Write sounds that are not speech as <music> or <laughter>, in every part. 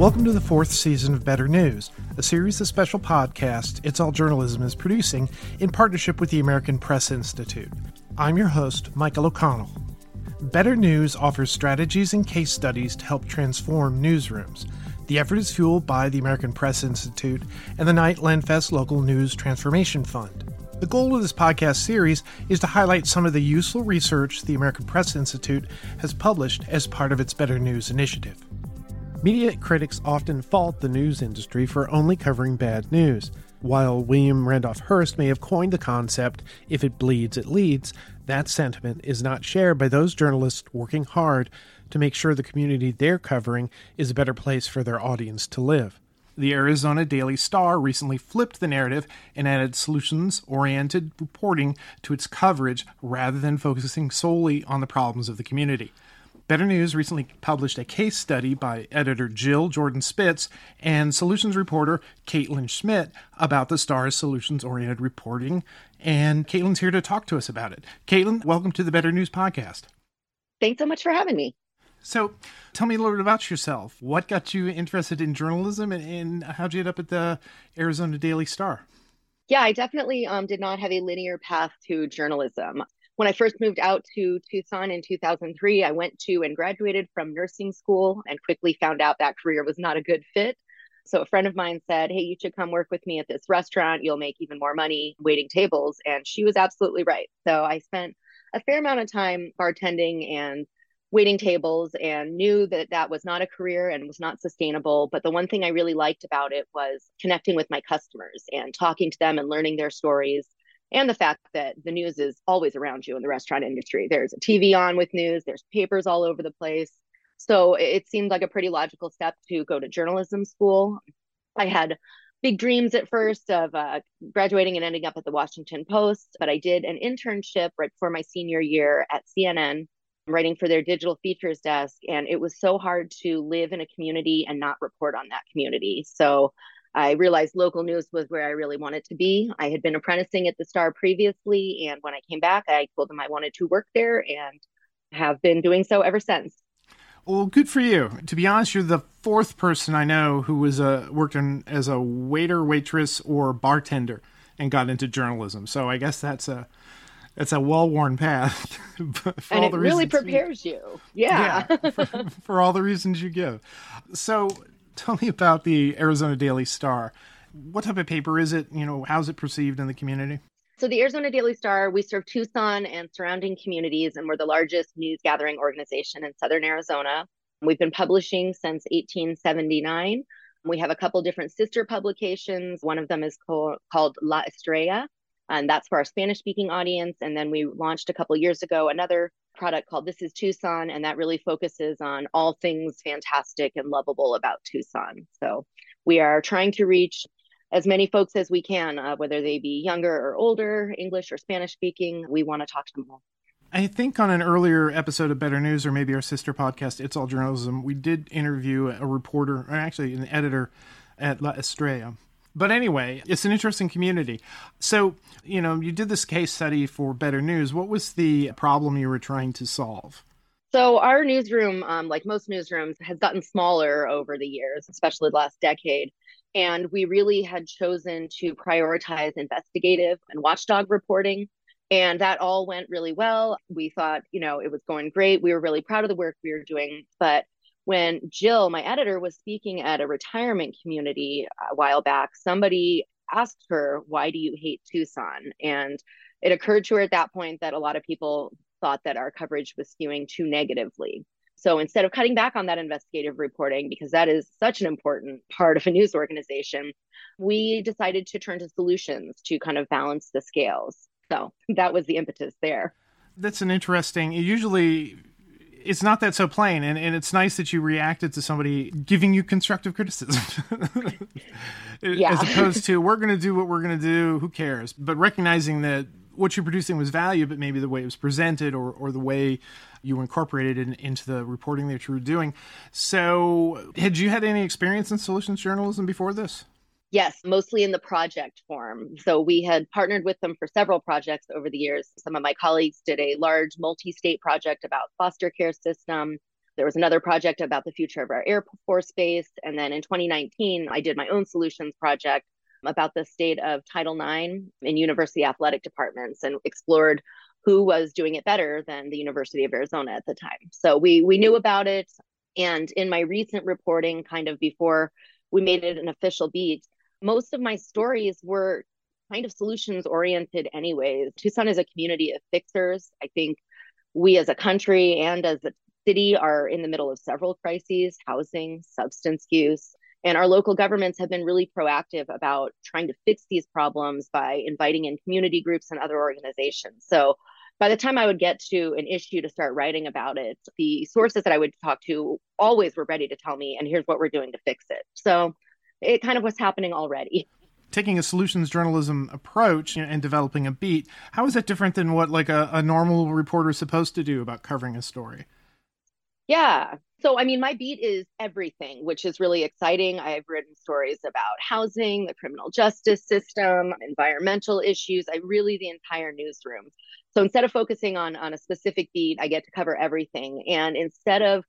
Welcome to the fourth season of Better News, a series of special podcasts It's All Journalism is producing in partnership with the American Press Institute. I'm your host, Michael O'Connell. Better News offers strategies and case studies to help transform newsrooms. The effort is fueled by the American Press Institute and the Knight Lenfest Local News Transformation Fund. The goal of this podcast series is to highlight some of the useful research the American Press Institute has published as part of its Better News initiative. Media critics often fault the news industry for only covering bad news. While William Randolph Hearst may have coined the concept, if it bleeds, it leads, that sentiment is not shared by those journalists working hard to make sure the community they're covering is a better place for their audience to live. The Arizona Daily Star recently flipped the narrative and added solutions oriented reporting to its coverage rather than focusing solely on the problems of the community. Better News recently published a case study by editor Jill Jordan Spitz and solutions reporter Caitlin Schmidt about the Star's solutions oriented reporting. And Caitlin's here to talk to us about it. Caitlin, welcome to the Better News Podcast. Thanks so much for having me. So, tell me a little bit about yourself. What got you interested in journalism and, and how'd you end up at the Arizona Daily Star? Yeah, I definitely um, did not have a linear path to journalism when I first moved out to Tucson in 2003, I went to and graduated from nursing school and quickly found out that career was not a good fit. So a friend of mine said, Hey, you should come work with me at this restaurant. You'll make even more money waiting tables. And she was absolutely right. So I spent a fair amount of time bartending and waiting tables and knew that that was not a career and was not sustainable. But the one thing I really liked about it was connecting with my customers and talking to them and learning their stories and the fact that the news is always around you in the restaurant industry. There's a TV on with news, there's papers all over the place. So it seemed like a pretty logical step to go to journalism school. I had big dreams at first of uh, graduating and ending up at the Washington Post, but I did an internship right before my senior year at CNN, writing for their digital features desk. And it was so hard to live in a community and not report on that community. So I realized local news was where I really wanted to be. I had been apprenticing at the Star previously, and when I came back, I told them I wanted to work there and have been doing so ever since. Well, good for you. To be honest, you're the fourth person I know who was a worked in, as a waiter, waitress, or bartender and got into journalism. So I guess that's a that's a well worn path. <laughs> and it really prepares you. you. Yeah, yeah for, <laughs> for all the reasons you give. So tell me about the Arizona Daily Star. What type of paper is it? You know, how's it perceived in the community? So, the Arizona Daily Star, we serve Tucson and surrounding communities, and we're the largest news gathering organization in Southern Arizona. We've been publishing since 1879. We have a couple different sister publications. One of them is co- called La Estrella, and that's for our Spanish speaking audience. And then we launched a couple years ago another product called This is Tucson, and that really focuses on all things fantastic and lovable about Tucson. So we are trying to reach as many folks as we can, uh, whether they be younger or older, English or Spanish speaking. We want to talk to them all. I think on an earlier episode of Better News, or maybe our sister podcast, It's All Journalism, we did interview a reporter, or actually an editor at La Estrella, but anyway, it's an interesting community. So, you know, you did this case study for Better News. What was the problem you were trying to solve? So, our newsroom, um, like most newsrooms, has gotten smaller over the years, especially the last decade. And we really had chosen to prioritize investigative and watchdog reporting. And that all went really well. We thought, you know, it was going great. We were really proud of the work we were doing. But when Jill, my editor, was speaking at a retirement community a while back, somebody asked her, Why do you hate Tucson? And it occurred to her at that point that a lot of people thought that our coverage was skewing too negatively. So instead of cutting back on that investigative reporting, because that is such an important part of a news organization, we decided to turn to solutions to kind of balance the scales. So that was the impetus there. That's an interesting, usually it's not that so plain and, and it's nice that you reacted to somebody giving you constructive criticism. <laughs> Yeah. as opposed to we're going to do what we're going to do who cares? But recognizing that what you're producing was value but maybe the way it was presented or, or the way you incorporated it in, into the reporting that you were doing. So had you had any experience in solutions journalism before this Yes, mostly in the project form. So we had partnered with them for several projects over the years. Some of my colleagues did a large multi state project about foster care system. There was another project about the future of our Air Force Base. And then in 2019, I did my own solutions project about the state of Title IX in university athletic departments and explored who was doing it better than the University of Arizona at the time. So we we knew about it. And in my recent reporting, kind of before we made it an official beat, most of my stories were kind of solutions oriented anyways. Tucson is a community of fixers. I think we as a country and as a city are in the middle of several crises, housing, substance use, and our local governments have been really proactive about trying to fix these problems by inviting in community groups and other organizations. So by the time I would get to an issue to start writing about it, the sources that I would talk to always were ready to tell me, and here's what we're doing to fix it. So it kind of was happening already. Taking a solutions journalism approach and developing a beat, how is that different than what like a, a normal reporter is supposed to do about covering a story? Yeah. So, I mean, my beat is everything, which is really exciting. I've written stories about housing, the criminal justice system, environmental issues. I really the entire newsroom. So instead of focusing on on a specific beat, I get to cover everything. And instead of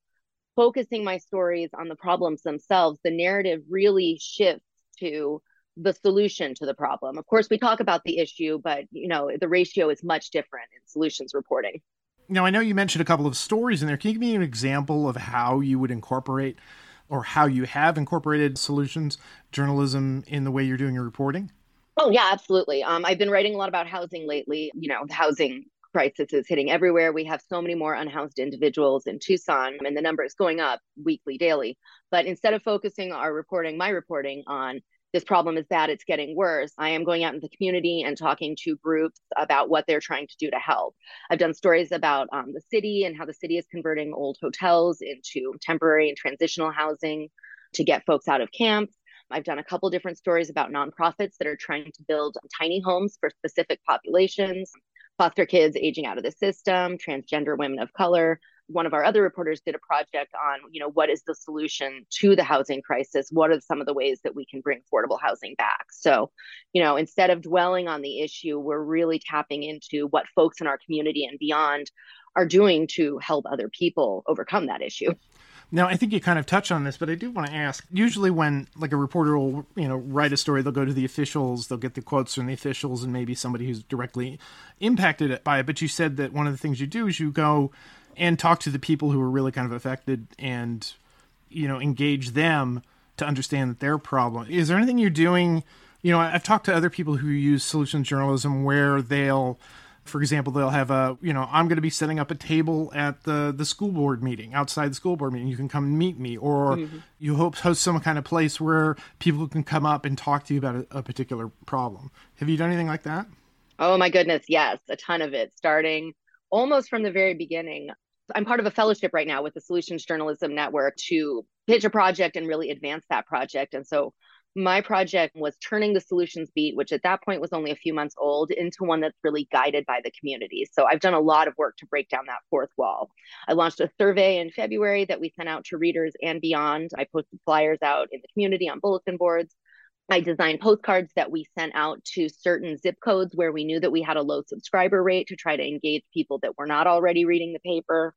focusing my stories on the problems themselves, the narrative really shifts to the solution to the problem. Of course, we talk about the issue, but you know, the ratio is much different in solutions reporting. Now, I know you mentioned a couple of stories in there. Can you give me an example of how you would incorporate or how you have incorporated solutions journalism in the way you're doing your reporting? Oh, yeah, absolutely. Um, I've been writing a lot about housing lately. You know, the housing crisis is hitting everywhere. We have so many more unhoused individuals in Tucson, and the number is going up weekly, daily. But instead of focusing our reporting, my reporting on this problem is bad, it's getting worse. I am going out in the community and talking to groups about what they're trying to do to help. I've done stories about um, the city and how the city is converting old hotels into temporary and transitional housing to get folks out of camps. I've done a couple different stories about nonprofits that are trying to build tiny homes for specific populations, foster kids aging out of the system, transgender women of color, one of our other reporters did a project on, you know, what is the solution to the housing crisis? What are some of the ways that we can bring affordable housing back? So, you know, instead of dwelling on the issue, we're really tapping into what folks in our community and beyond are doing to help other people overcome that issue. Now, I think you kind of touched on this, but I do want to ask. Usually, when like a reporter will, you know, write a story, they'll go to the officials, they'll get the quotes from the officials, and maybe somebody who's directly impacted by it. But you said that one of the things you do is you go and talk to the people who are really kind of affected and you know engage them to understand their problem. Is there anything you're doing? You know, I've talked to other people who use solutions journalism where they'll for example, they'll have a, you know, I'm going to be setting up a table at the the school board meeting, outside the school board meeting. You can come meet me, or mm-hmm. you hope host some kind of place where people can come up and talk to you about a, a particular problem. Have you done anything like that? Oh my goodness, yes, a ton of it, starting almost from the very beginning. I'm part of a fellowship right now with the Solutions Journalism Network to pitch a project and really advance that project. And so my project was turning the solutions beat, which at that point was only a few months old, into one that's really guided by the community. So I've done a lot of work to break down that fourth wall. I launched a survey in February that we sent out to readers and beyond. I posted flyers out in the community on bulletin boards. I designed postcards that we sent out to certain zip codes where we knew that we had a low subscriber rate to try to engage people that were not already reading the paper.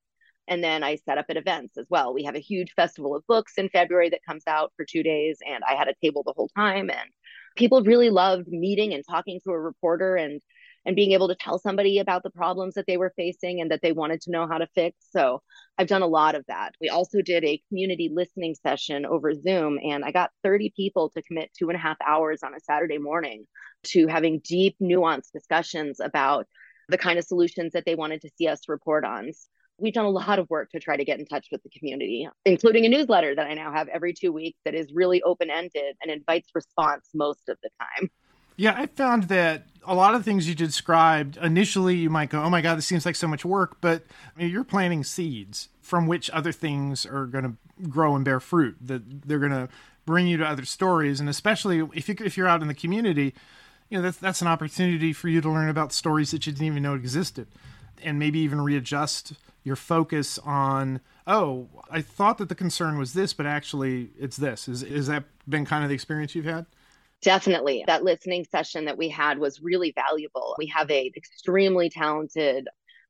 And then I set up at events as well. We have a huge festival of books in February that comes out for two days, and I had a table the whole time. And people really loved meeting and talking to a reporter and and being able to tell somebody about the problems that they were facing and that they wanted to know how to fix. So I've done a lot of that. We also did a community listening session over Zoom, and I got 30 people to commit two and a half hours on a Saturday morning to having deep, nuanced discussions about the kind of solutions that they wanted to see us report on. We've done a lot of work to try to get in touch with the community, including a newsletter that I now have every two weeks that is really open ended and invites response most of the time. Yeah, I found that a lot of things you described initially, you might go, "Oh my god, this seems like so much work," but you're planting seeds from which other things are going to grow and bear fruit. That they're going to bring you to other stories, and especially if you if you're out in the community, you know that's that's an opportunity for you to learn about stories that you didn't even know existed, and maybe even readjust your focus on oh i thought that the concern was this but actually it's this is is that been kind of the experience you've had definitely that listening session that we had was really valuable we have a extremely talented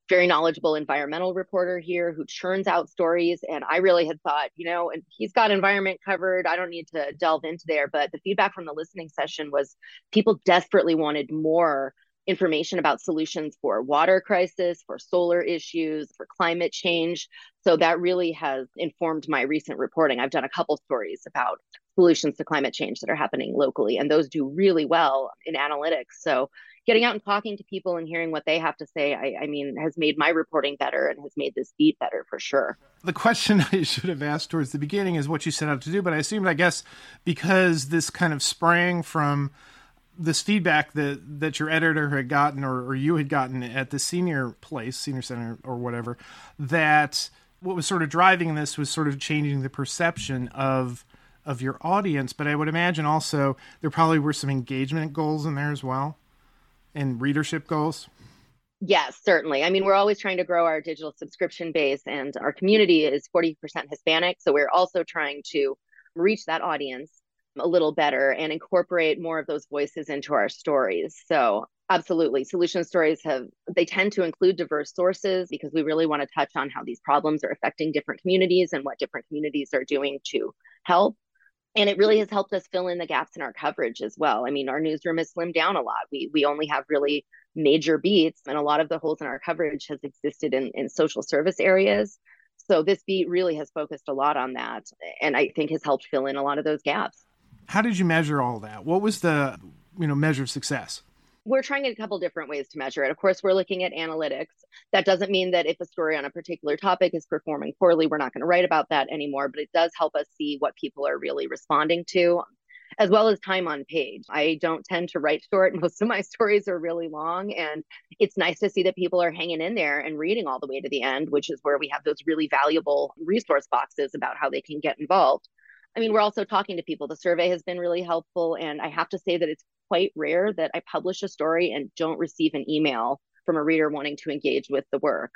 very knowledgeable environmental reporter here who churns out stories. And I really had thought, you know, and he's got environment covered. I don't need to delve into there. But the feedback from the listening session was people desperately wanted more information about solutions for water crisis, for solar issues, for climate change. So that really has informed my recent reporting. I've done a couple stories about solutions to climate change that are happening locally, and those do really well in analytics. So getting out and talking to people and hearing what they have to say, I, I, mean, has made my reporting better and has made this beat better for sure. The question <laughs> I should have asked towards the beginning is what you set out to do, but I assumed, I guess, because this kind of sprang from this feedback that that your editor had gotten or, or you had gotten at the senior place, senior center or whatever, that what was sort of driving this was sort of changing the perception of of your audience. But I would imagine also there probably were some engagement goals in there as well and readership goals? Yes, certainly. I mean, we're always trying to grow our digital subscription base, and our community is 40% Hispanic. So we're also trying to reach that audience a little better and incorporate more of those voices into our stories. So absolutely solution stories have they tend to include diverse sources because we really want to touch on how these problems are affecting different communities and what different communities are doing to help and it really has helped us fill in the gaps in our coverage as well. I mean, our newsroom has slimmed down a lot. We we only have really major beats, and a lot of the holes in our coverage has existed in in social service areas. So this beat really has focused a lot on that, and I think has helped fill in a lot of those gaps. How did you measure all that? What was the you know measure of success? we're trying a couple different ways to measure it. Of course, we're looking at analytics. That doesn't mean that if a story on a particular topic is performing poorly, we're not going to write about that anymore, but it does help us see what people are really responding to, as well as time on page. I don't tend to write short. <laughs> Most of my stories are really long, and it's nice to see that people are hanging in there and reading all the way to the end, which is where we have those really valuable resource boxes about how they can get involved. I mean, we're also talking to people. The survey has been really helpful. And I have to say that it's quite rare that I publish a story and don't receive an email from a reader wanting to engage with the work.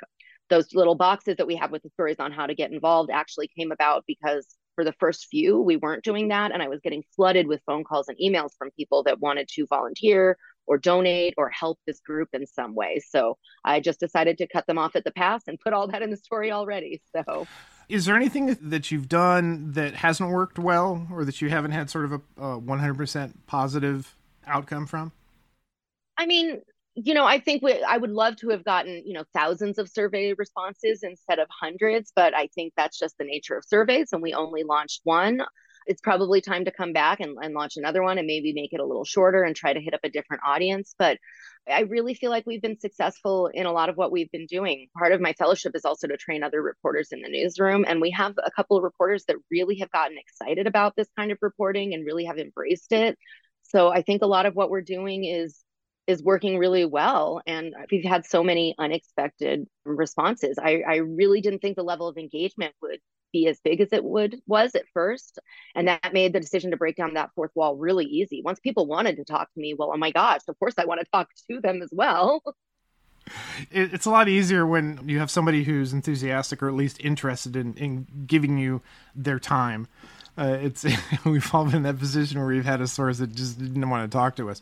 Those little boxes that we have with the stories on how to get involved actually came about because for the first few, we weren't doing that. And I was getting flooded with phone calls and emails from people that wanted to volunteer or donate or help this group in some way. So I just decided to cut them off at the pass and put all that in the story already. So is there anything that you've done that hasn't worked well or that you haven't had sort of a, a 100% positive outcome from? I mean, you know, I think we, I would love to have gotten, you know, thousands of survey responses instead of hundreds, but I think that's just the nature of surveys and we only launched one it's probably time to come back and, and launch another one and maybe make it a little shorter and try to hit up a different audience. But I really feel like we've been successful in a lot of what we've been doing. Part of my fellowship is also to train other reporters in the newsroom. And we have a couple of reporters that really have gotten excited about this kind of reporting and really have embraced it. So I think a lot of what we're doing is is working really well and we've had so many unexpected responses I, I really didn't think the level of engagement would be as big as it would was at first. And that made the decision to break down that fourth wall really easy. Once people wanted to talk to me well oh my gosh of course i want to talk to them as well. <laughs> It's a lot easier when you have somebody who's enthusiastic or at least interested in, in giving you their time uh, it's <laughs> we've all been in that position where we've had a source that just didn't want to talk to us.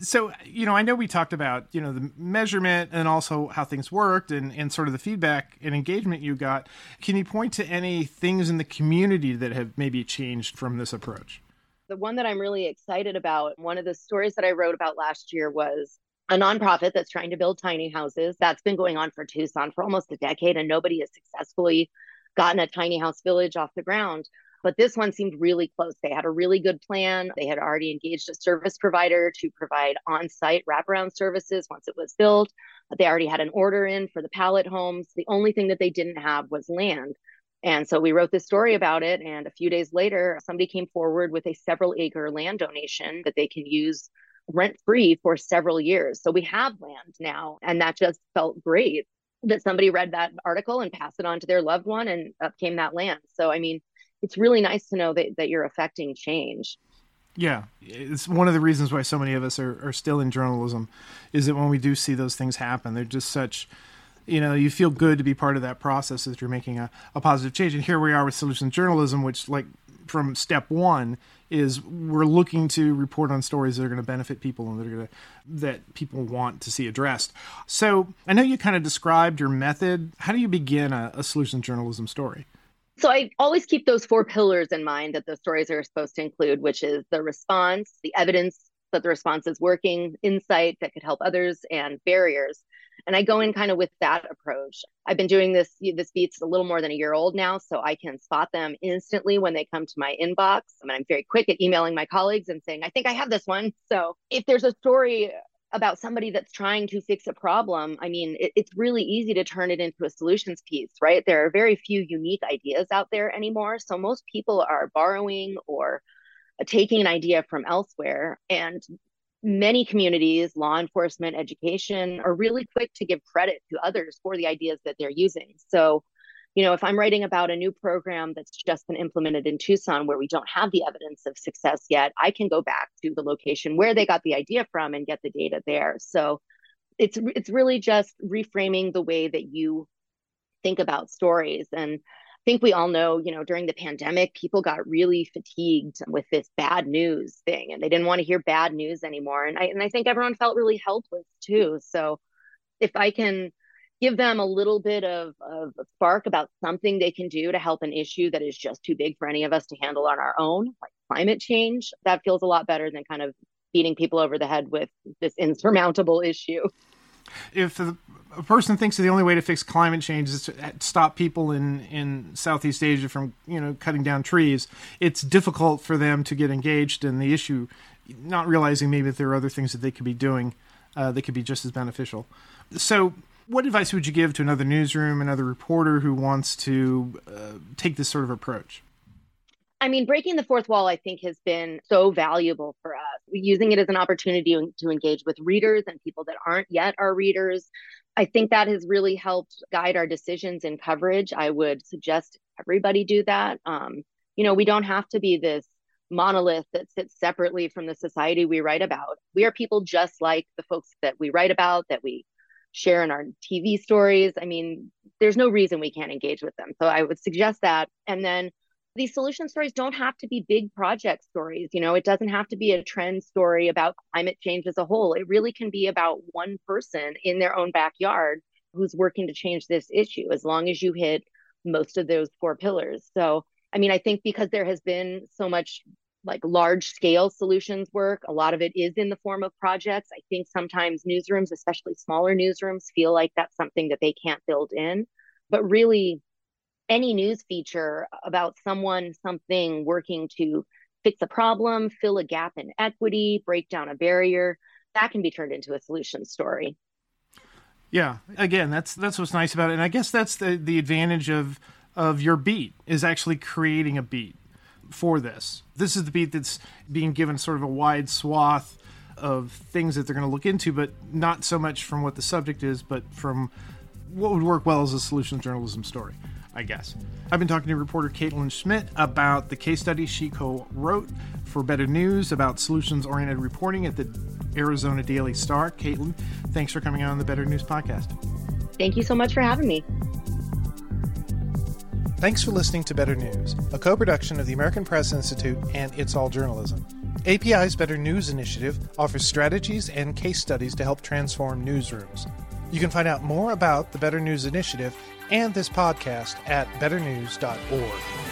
So you know, I know we talked about you know the measurement and also how things worked and and sort of the feedback and engagement you got. Can you point to any things in the community that have maybe changed from this approach? The one that I'm really excited about, one of the stories that I wrote about last year was a nonprofit that's trying to build tiny houses. That's been going on for Tucson for almost a decade, and nobody has successfully gotten a tiny house village off the ground. But this one seemed really close. They had a really good plan. They had already engaged a service provider to provide on site wraparound services once it was built. They already had an order in for the pallet homes. The only thing that they didn't have was land. And so we wrote this story about it. And a few days later, somebody came forward with a several acre land donation that they can use rent free for several years. So we have land now. And that just felt great that somebody read that article and passed it on to their loved one and up came that land. So, I mean, it's really nice to know that, that you're affecting change. Yeah, it's one of the reasons why so many of us are, are still in journalism is that when we do see those things happen, they're just such, you know, you feel good to be part of that process that you're making a, a positive change. And here we are with solutions journalism, which, like from step one is we're looking to report on stories that are going to benefit people and that are going to that people want to see addressed. So I know you kind of described your method. How do you begin a, a solutions journalism story? So I always keep those four pillars in mind that the stories are supposed to include, which is the response, the evidence that the response is working, insight that could help others, and barriers. And I go in kind of with that approach. I've been doing this, this beat's a little more than a year old now, so I can spot them instantly when they come to my inbox. I mean, I'm very quick at emailing my colleagues and saying, I think I have this one. So if there's a story about somebody that's trying to fix a problem, I mean, it, it's really easy to turn it into a solutions piece, right? There are very few unique ideas out there anymore. So most people are borrowing or taking an idea from elsewhere. And many communities, law enforcement, education, are really quick to give credit to others for the ideas that they're using. So, you know, if I'm writing about a new program that's just been implemented in Tucson where we don't have the evidence of success yet, I can go back to the location where they got the idea from and get the data there. So, it's it's really just reframing the way that you think about stories and I think we all know, you know, during the pandemic, people got really fatigued with this bad news thing and they didn't want to hear bad news anymore. And I and I think everyone felt really helpless too. So if I can give them a little bit of, of spark about something they can do to help an issue that is just too big for any of us to handle on our own, like climate change, that feels a lot better than kind of beating people over the head with this insurmountable issue. If a person thinks that the only way to fix climate change is to stop people in, in Southeast Asia from you know cutting down trees, it's difficult for them to get engaged in the issue, not realizing maybe that there are other things that they could be doing uh, that could be just as beneficial. So, what advice would you give to another newsroom, another reporter who wants to uh, take this sort of approach? I mean, breaking the fourth wall, I think, has been so valuable for us. Using it as an opportunity to engage with readers and people that aren't yet our readers, I think that has really helped guide our decisions in coverage. I would suggest everybody do that. Um, you know, we don't have to be this monolith that sits separately from the society we write about. We are people just like the folks that we write about, that we share in our TV stories. I mean, there's no reason we can't engage with them. So I would suggest that. And then these solution stories don't have to be big project stories. You know, it doesn't have to be a trend story about climate change as a whole. It really can be about one person in their own backyard who's working to change this issue, as long as you hit most of those four pillars. So, I mean, I think because there has been so much like large scale solutions work, a lot of it is in the form of projects. I think sometimes newsrooms, especially smaller newsrooms, feel like that's something that they can't build in. But really, any news feature about someone, something working to fix a problem, fill a gap in equity, break down a barrier, that can be turned into a solution story. Yeah, again, that's that's what's nice about it, and I guess that's the the advantage of of your beat is actually creating a beat for this. This is the beat that's being given sort of a wide swath of things that they're going to look into, but not so much from what the subject is, but from what would work well as a solution journalism story. I guess. I've been talking to reporter Caitlin Schmidt about the case study she co wrote for Better News about solutions oriented reporting at the Arizona Daily Star. Caitlin, thanks for coming on the Better News podcast. Thank you so much for having me. Thanks for listening to Better News, a co production of the American Press Institute and It's All Journalism. API's Better News initiative offers strategies and case studies to help transform newsrooms. You can find out more about the Better News Initiative and this podcast at betternews.org.